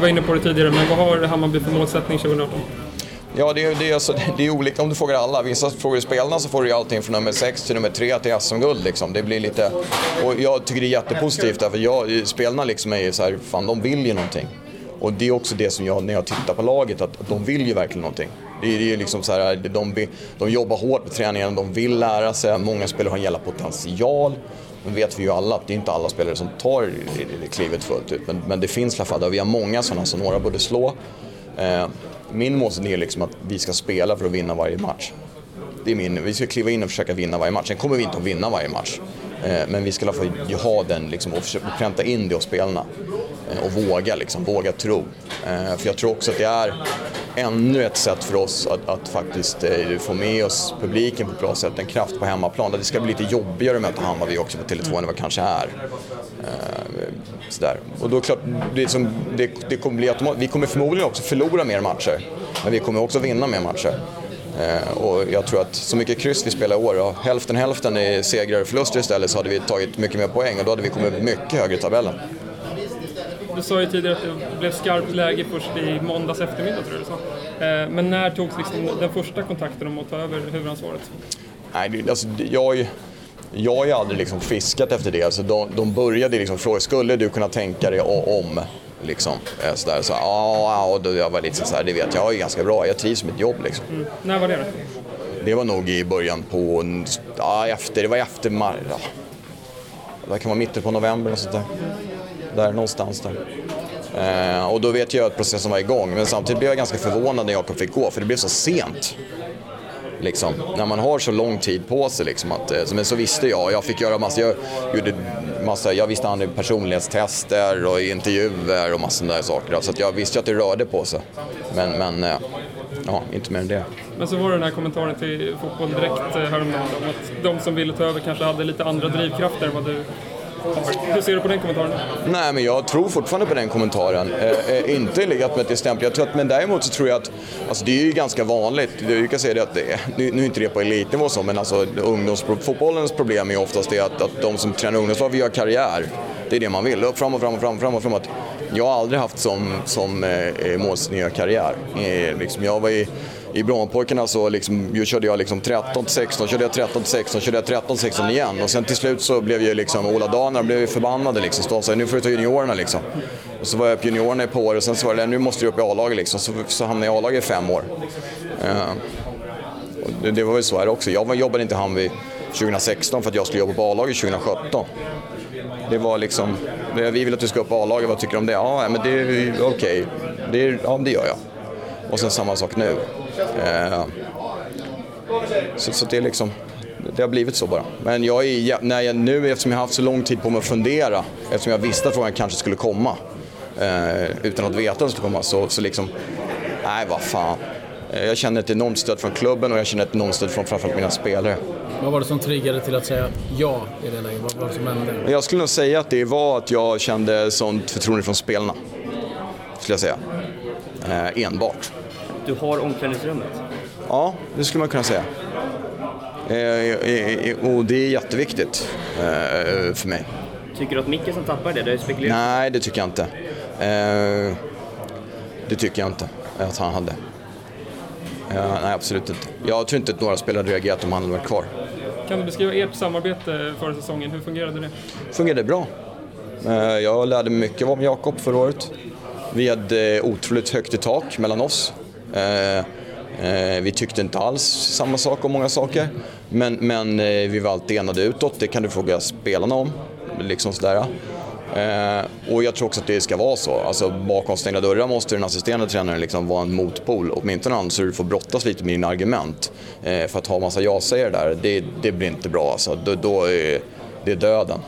Du var inne på det tidigare, men vad har Hammarby för målsättning 2018? Ja, det är, det, är, alltså, det är olika om du frågar alla. Vissa frågar du spelarna så får du ju allting från nummer 6 till nummer 3 till SM-guld. Liksom. Det blir lite... Och jag tycker det är jättepositivt därför jag, spelarna liksom är så här, fan de vill ju någonting. Och det är också det som jag, när jag tittar på laget, att, att de vill ju verkligen någonting. Det är, det är liksom så här, de, de jobbar hårt på träningen, de vill lära sig, många spelare har en jävla potential. Men vet vi ju alla att det är inte alla spelare som tar klivet fullt ut. Men, men det finns i alla fall, vi har många sådana som några borde slå. Eh, min målsättning är liksom att vi ska spela för att vinna varje match. Det är min, vi ska kliva in och försöka vinna varje match. Sen kommer vi inte att vinna varje match. Eh, men vi ska i alla fall ha den liksom, och försöka pränta in det hos spelarna. Eh, och våga, liksom, våga tro. Eh, för jag tror också att det är ännu ett sätt för oss att, att faktiskt eh, få med oss publiken på ett bra sätt, en kraft på hemmaplan. Det ska bli lite jobbigare att möta Hammarby också på Tele2 än vad det kanske är. Eh, sådär. Och då klart, det, som, det, det kommer bli automat- Vi kommer förmodligen också förlora mer matcher, men vi kommer också vinna mer matcher. Eh, och jag tror att så mycket kryss vi spelar i år, och hälften hälften i segrar och förluster istället, så hade vi tagit mycket mer poäng och då hade vi kommit mycket högre i tabellen. Du sa ju tidigare att det blev skarpt läge först i måndags eftermiddag tror jag du sa. Eh, men när togs liksom den första kontakten om att ta över huvudansvaret? Nej, alltså, jag, jag har ju aldrig liksom fiskat efter det. Alltså, de, de började liksom fråga, skulle du kunna tänka dig om? Liksom, eh, så där, så, ja, och då jag var lite så här, det vet jag, jag är ganska bra, jag trivs med mitt jobb. Liksom. Mm. När var det då? Det var nog i början på, ja, efter, det var efter maj, ja. Det kan vara mitten på november och sånt där. Där någonstans där. Eh, och då vet jag att processen var igång, men samtidigt blev jag ganska förvånad när Jakob fick gå, för det blev så sent. Liksom, när man har så lång tid på sig. Liksom, att, eh, men så visste jag. Jag fick göra massa, jag, gjorde massa, jag visste han personlighetstester och intervjuer och massor där saker. Så jag visste att det rörde på sig. Men, men eh, ja, inte mer än det. Men så var det den här kommentaren till Fotboll Direkt eh, häromdagen om att de som ville ta över kanske hade lite andra drivkrafter än vad du hur ser du på den kommentaren? Nej, men jag tror fortfarande på den kommentaren. Eh, eh, inte legat med ett stämpel. Jag tror att, men däremot så tror jag att, alltså det är ju ganska vanligt, du kan säga det att, det, nu, nu är inte det på elitnivå så, men alltså ungdomsfotbollens problem är oftast det att, att de som tränar ungdomslag vill göra karriär. Det är det man vill, Fram och fram och fram och fram och framåt. Jag har aldrig haft som, som eh, eh målsnö att göra karriär. Eh, liksom, jag var i i Brommapojkarna så liksom, körde jag liksom 13 16, körde jag 13 16, körde jag 13 16 igen. Och sen till slut så blev ju liksom Ola Danar blev förbannade liksom. Så sa nu får du ta juniorerna liksom. Och så var jag på juniorerna i ett par år och sen så var det nu måste du upp i A-laget liksom. Så, så hamnade jag i A-laget i fem år. Uh, det, det, var väl så här också. Jag jobbade inte i Hammarby 2016 för att jag skulle jobba på A-laget 2017. Det var liksom, vi vill att du ska upp på A-laget, vad tycker du om det? Ja, men det är okej. Okay. ja, det gör jag. Och sen samma sak nu. Eh, så, så det är liksom, det har blivit så bara. Men jag är, när jag, nu, eftersom jag har haft så lång tid på mig att fundera, eftersom jag visste att frågan kanske skulle komma, eh, utan att veta att den skulle komma, så, så liksom, nej vad fan. Eh, jag känner ett enormt stöd från klubben och jag känner ett enormt stöd från framförallt mina spelare. Vad var det som triggade till att säga ja i det läget? Vad var det som hände? Jag skulle nog säga att det var att jag kände sånt förtroende från spelarna. Skulle jag säga. Eh, enbart. Du har omklädningsrummet? Ja, det skulle man kunna säga. Eh, och det är jätteviktigt eh, för mig. Tycker du att Mickelson tappar det? Det spekulerat. Nej, det tycker jag inte. Eh, det tycker jag inte att han hade. nej, absolut inte. Jag tror inte att några spelare hade reagerat om han hade varit kvar. Kan du beskriva ert samarbete förra säsongen? Hur fungerade det? Det fungerade bra. Jag lärde mig mycket om Jakob förra året. Vi hade otroligt högt i tak mellan oss. Eh, eh, vi tyckte inte alls samma sak om många saker. Men, men eh, vi var alltid enade utåt, det kan du fråga spelarna om. Liksom sådär. Eh, och jag tror också att det ska vara så. Alltså, bakom stängda dörrar måste den assisterande tränaren liksom vara en motpol. Åtminstone annars så du får brottas lite med dina argument. Eh, för att ha massa ja-sägare där, det, det blir inte bra. Alltså. Då, då är det döden.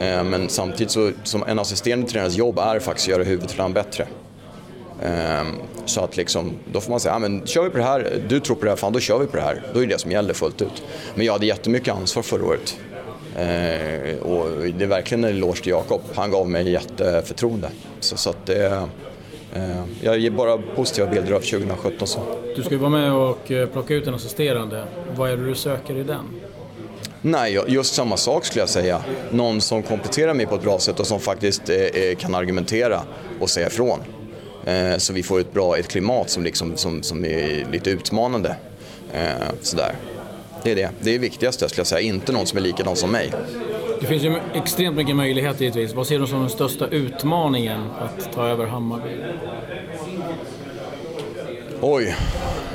Eh, men samtidigt så, som en assisterande tränares jobb är faktiskt att göra huvudtränaren bättre. Ehm, så att liksom, då får man säga, ja, men kör vi på det här, du tror på det här, fan då kör vi på det här. Då är det det som gäller fullt ut. Men jag hade jättemycket ansvar förra året. Ehm, och det är verkligen en eloge till Jakob. Han gav mig jätteförtroende. Så, så att det, eh, jag ger bara positiva bilder av 2017. Så. Du ska ju vara med och eh, plocka ut en assisterande. Vad är det du söker i den? Nej, just samma sak skulle jag säga. Någon som kompletterar mig på ett bra sätt och som faktiskt eh, kan argumentera och säga ifrån. Eh, så vi får ett bra ett klimat som, liksom, som, som är lite utmanande. Eh, sådär. Det är det. Det är det viktigaste skulle jag säga. Inte någon som är likadan som mig. Det finns ju extremt mycket möjligheter givetvis. Vad ser du som den största utmaningen att ta över Hammarby? Oj.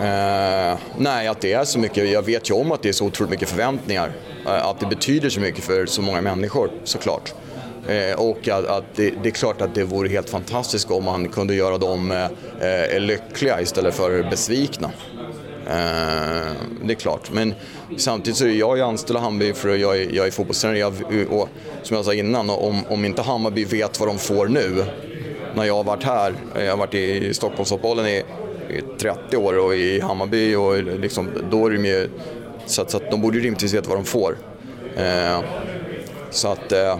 Eh, nej, att det är så mycket. Jag vet ju om att det är så otroligt mycket förväntningar. Eh, att det betyder så mycket för så många människor, såklart. Eh, och att, att det, det, är klart att det vore helt fantastiskt om man kunde göra dem eh, eh lyckliga istället för besvikna. Eh, det är klart. Men samtidigt så är jag anställd av Hammarby för jag är, jag är fotbollstränare. och som jag sa innan, om, om inte Hammarby vet vad de får nu, när jag har varit här, jag har varit i Stockholmsfotbollen i, i 30 år och i Hammarby och liksom, då är de ju, så att, så att de borde ju rimligtvis veta vad de får. Eh, så att eh,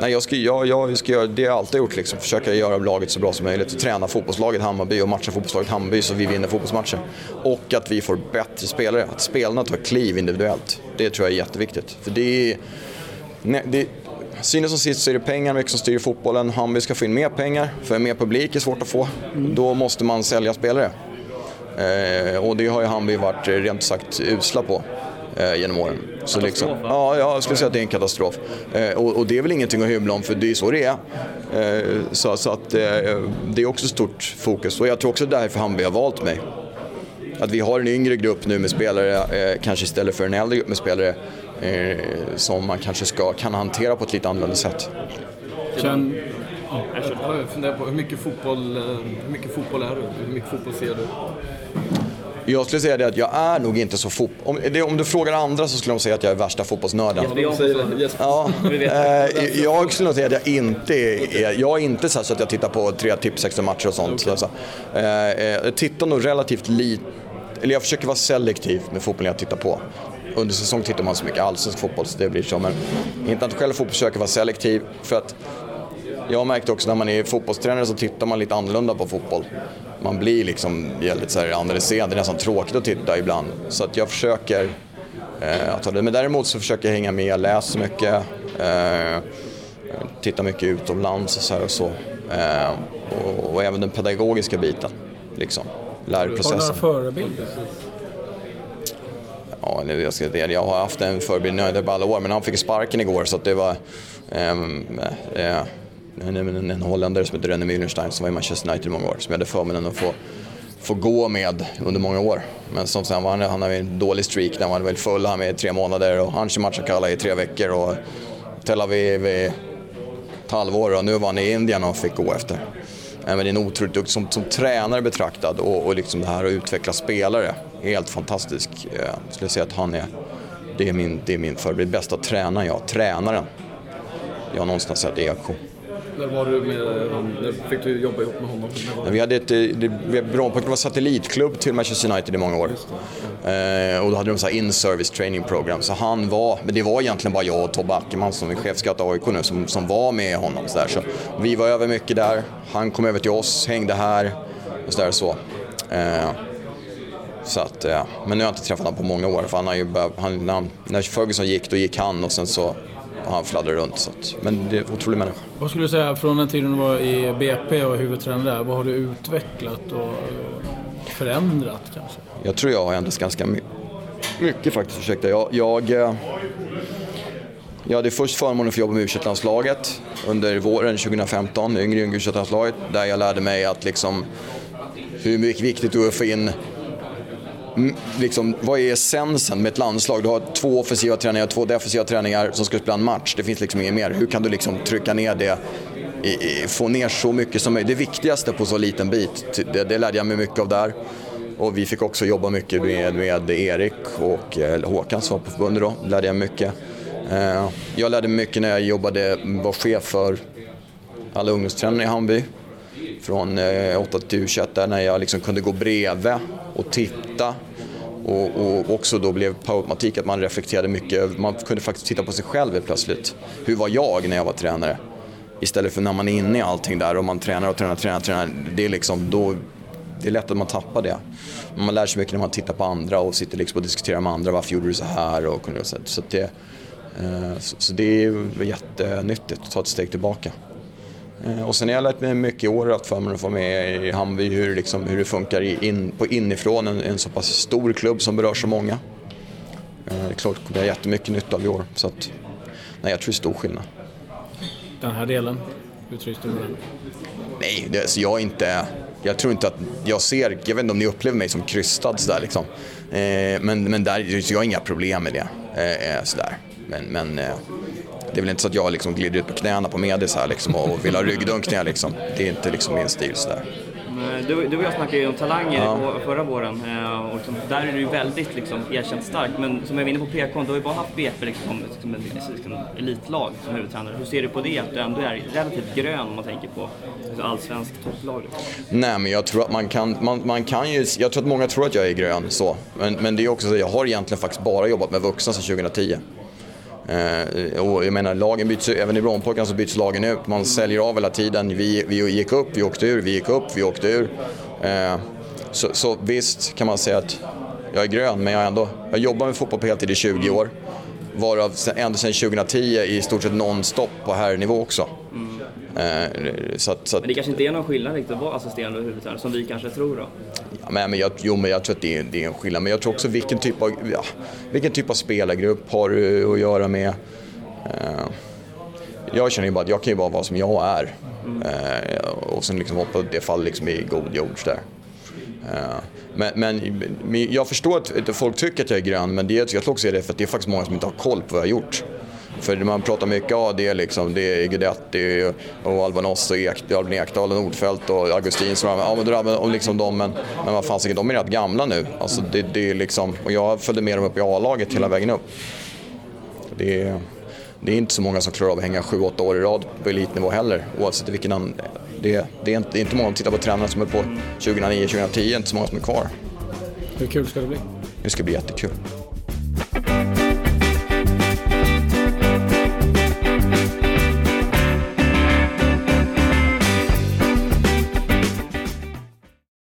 Nej, jag ska, jag, jag ska göra det jag alltid gjort, liksom. försöka göra laget så bra som möjligt. Träna fotbollslaget Hammarby och matcha fotbollslaget Hammarby så vi vinner fotbollsmatcher. Och att vi får bättre spelare, att spelarna tar kliv individuellt. Det tror jag är jätteviktigt. För det är, nej, det, Synes som sist så är det pengar mycket som styr fotbollen. Hammarby ska få in mer pengar, för mer publik är svårt att få. Mm. Då måste man sälja spelare. Eh, och det har ju Hammarby varit rent sagt usla på eh, genom åren. Så liksom, ja, jag skulle säga att det är en katastrof. Eh, och, och, det är väl ingenting att hymla om för det är så det är. Eh, så, så att, eh, det är också stort fokus och jag tror också därför Hammarby har valt mig. Att vi har en yngre grupp nu med spelare, eh, kanske istället för en äldre grupp med spelare eh, som man kanske ska, kan hantera på ett lite annorlunda sätt. Känn, jag funderar på hur mycket, fotboll, hur mycket fotboll är du? Hur mycket fotboll ser du? Jag skulle säga det att jag är nog inte så fot... Om, om, du frågar andra så skulle de säga att jag är värsta fotbollsnörden. Ja, eh, jag skulle nog säga att jag inte är... Jag är inte så att jag tittar på tre tips matcher och sånt. Okay. Alltså, eh, jag tittar nog relativt lite... Eller jag försöker vara selektiv med fotbollen jag tittar på. Under säsong tittar man så mycket allsvensk fotboll så det blir så. Men internationell fotboll försöker vara selektiv för att jag märkte också när man är fotbollstränare så tittar man lite annorlunda på fotboll. Man blir liksom väldigt så här analyserad, det är nästan tråkigt att titta ibland. Så att jag försöker eh, att ta det. Men däremot så försöker jag hänga med, läsa mycket, eh, titta mycket utomlands och så. Här och, så. Eh, och, och, även den pedagogiska biten, liksom. lärprocessen. Har du några förebilder? Ja, jag, ska, jag har haft en förebild på alla år, men han fick sparken igår så det var... Um, uh, en, en holländare som heter René Mühlenstein som var i Manchester United i många år, som jag hade förmånen att få, få gå med under många år. Men som sen var han, han hade en dålig streak när han var väl full han med tre månader och Hansi Machakala i tre veckor och Tel Aviv i ett halvår och nu var han i Indien och fick gå efter. Men det är en otroligt duktig, som, som tränare betraktad och, och liksom det här att utveckla spelare, helt fantastisk. Jag skulle säga att han är, det är min, det är min förebild, bästa tränaren jag, tränaren. Jag har någonstans sett EK. När var du med När fick du jobba ihop med honom? Vi hade ett, det, Brommapojkarna var satellitklubb till Manchester United i många år. Eh, och då hade de så in-service training program. Så han var, men det var egentligen bara jag och Tobbe Ackerman som är chefscout AIK nu som, som var med honom. Så, där. så vi var över mycket där. Han kom över till oss, hängde här och så. Där, så. Eh, så att, ja. Men nu har jag inte träffat honom på många år. För han har ju börjat, han, när Ferguson gick, då gick han och sen så och han fladdrar runt. Så att, men det är en otrolig människa. Vad skulle du säga från den tiden du var i BP och huvudtränare där? Vad har du utvecklat och förändrat kanske? Jag tror jag har ändrats ganska mycket, mycket faktiskt. Ursäkta. Jag, jag, eh, jag hade först förmånen att få jobba med u landslaget under våren 2015, yngre u landslaget där jag lärde mig att liksom hur mycket viktigt det är att få in liksom, vad är essensen med ett landslag? Du har två offensiva träningar och två defensiva träningar som ska spela en match. Det finns liksom inget mer. Hur kan du liksom trycka ner det? I, i, få ner så mycket som möjligt. Det viktigaste på så liten bit. Det, det lärde jag mig mycket av där. Och vi fick också jobba mycket med, med Erik och eh, Håkan som var på förbundet då. lärde jag mycket. Eh, jag lärde mig mycket när jag jobbade, var chef för alla ungdomstränare i Hammarby från eh, 8 till 21 där när jag liksom kunde gå bredvid och titta. Och, och också då blev per automatik att man reflekterade mycket, man kunde faktiskt titta på sig själv plötsligt. Hur var jag när jag var tränare? Istället för när man är inne i allting där och man tränar och tränar, tränar, tränar. Det är liksom då, det är lätt att man tappar det. Man lär sig mycket när man tittar på andra och sitter liksom och diskuterar med andra. Varför gjorde du så här? Och, så, det, eh, så det är jättenyttigt att ta ett steg tillbaka. Eh, och sen har jag lärt mig mycket i år, att vara med i Hammarby, hur, liksom, hur det funkar in, på inifrån en, en så pass stor klubb som berör så många. Eh, det är klart det kommer jag jättemycket nytta av i år. Så att, nej, jag tror det är stor skillnad. Den här delen, hur trivs du med den? Nej, det, alltså jag är inte... Jag tror inte att jag ser, jag vet inte om ni upplever mig som krystad sådär liksom. Eh, men, men där, jag har inga problem med det. Eh, eh sådär. Men, men eh, det är väl inte så att jag liksom glider ut på knäna på Medis här liksom och vill ha ryggdunkningar liksom. Det är inte liksom min stil sådär. Du, du och jag snackade ju om talanger ja. förra våren eh, och liksom, där är du ju väldigt liksom, erkänt stark. Men som jag var inne på PK, du har ju bara haft BP liksom, som ett liksom, elitlag som huvudtränare. Hur ser du på det, att du ändå är relativt grön om man tänker på alltså, allsvenskt topplag? Nej, men jag tror att man kan, man, man kan ju, jag tror att många tror att jag är grön så. Men, men det är också så, jag har egentligen faktiskt bara jobbat med vuxna sedan 2010. Eh, och jag menar, lagen byts, även i Brommapojkarna så byts lagen ut. Man säljer av hela tiden. Vi, vi gick upp, vi åkte ur, vi gick upp, vi åkte ur. Eh, så, så, visst kan man säga att jag är grön, men jag, ändå, jag jobbar med fotboll på heltid i 20 år. Varav ända sedan 2010 i stort sett nonstop på herrnivå också. Mm. Eh, så att, så att, men det kanske inte är någon skillnad riktigt att vara assisterande huvudtränare som vi kanske tror då? Ja, men, men jag, jo, men jag tror att det är, det är en skillnad. Men jag tror också vilken typ av, ja, vilken typ av spelargrupp har du att göra med? Eh, jag känner ju bara att jag kan ju bara vara som jag är. Eh, och sen liksom hoppa det faller liksom i god jord där. Eh, men, men, jag förstår att folk tycker att jag är grön, men det, jag tror också det är för att det är faktiskt många som inte har koll på vad jag har gjort. För man pratar mycket, ja det är liksom, det är Guidetti och Albanos och Ek, Albin Ekdal och Nordfeldt och Augustin som ja men drabbar liksom dem, men, men vad fan, de är rätt gamla nu. Alltså det, det är liksom, och jag följde med dem upp i A-laget hela vägen upp. Det är, det är inte så många som klarar av att hänga 7-8 år i rad på elitnivå heller, oavsett vilken det, det, är inte, det är inte många som tittar på tränare som är på 2009-2010, inte så många som är kvar. Hur kul ska det bli? Det ska bli jättekul.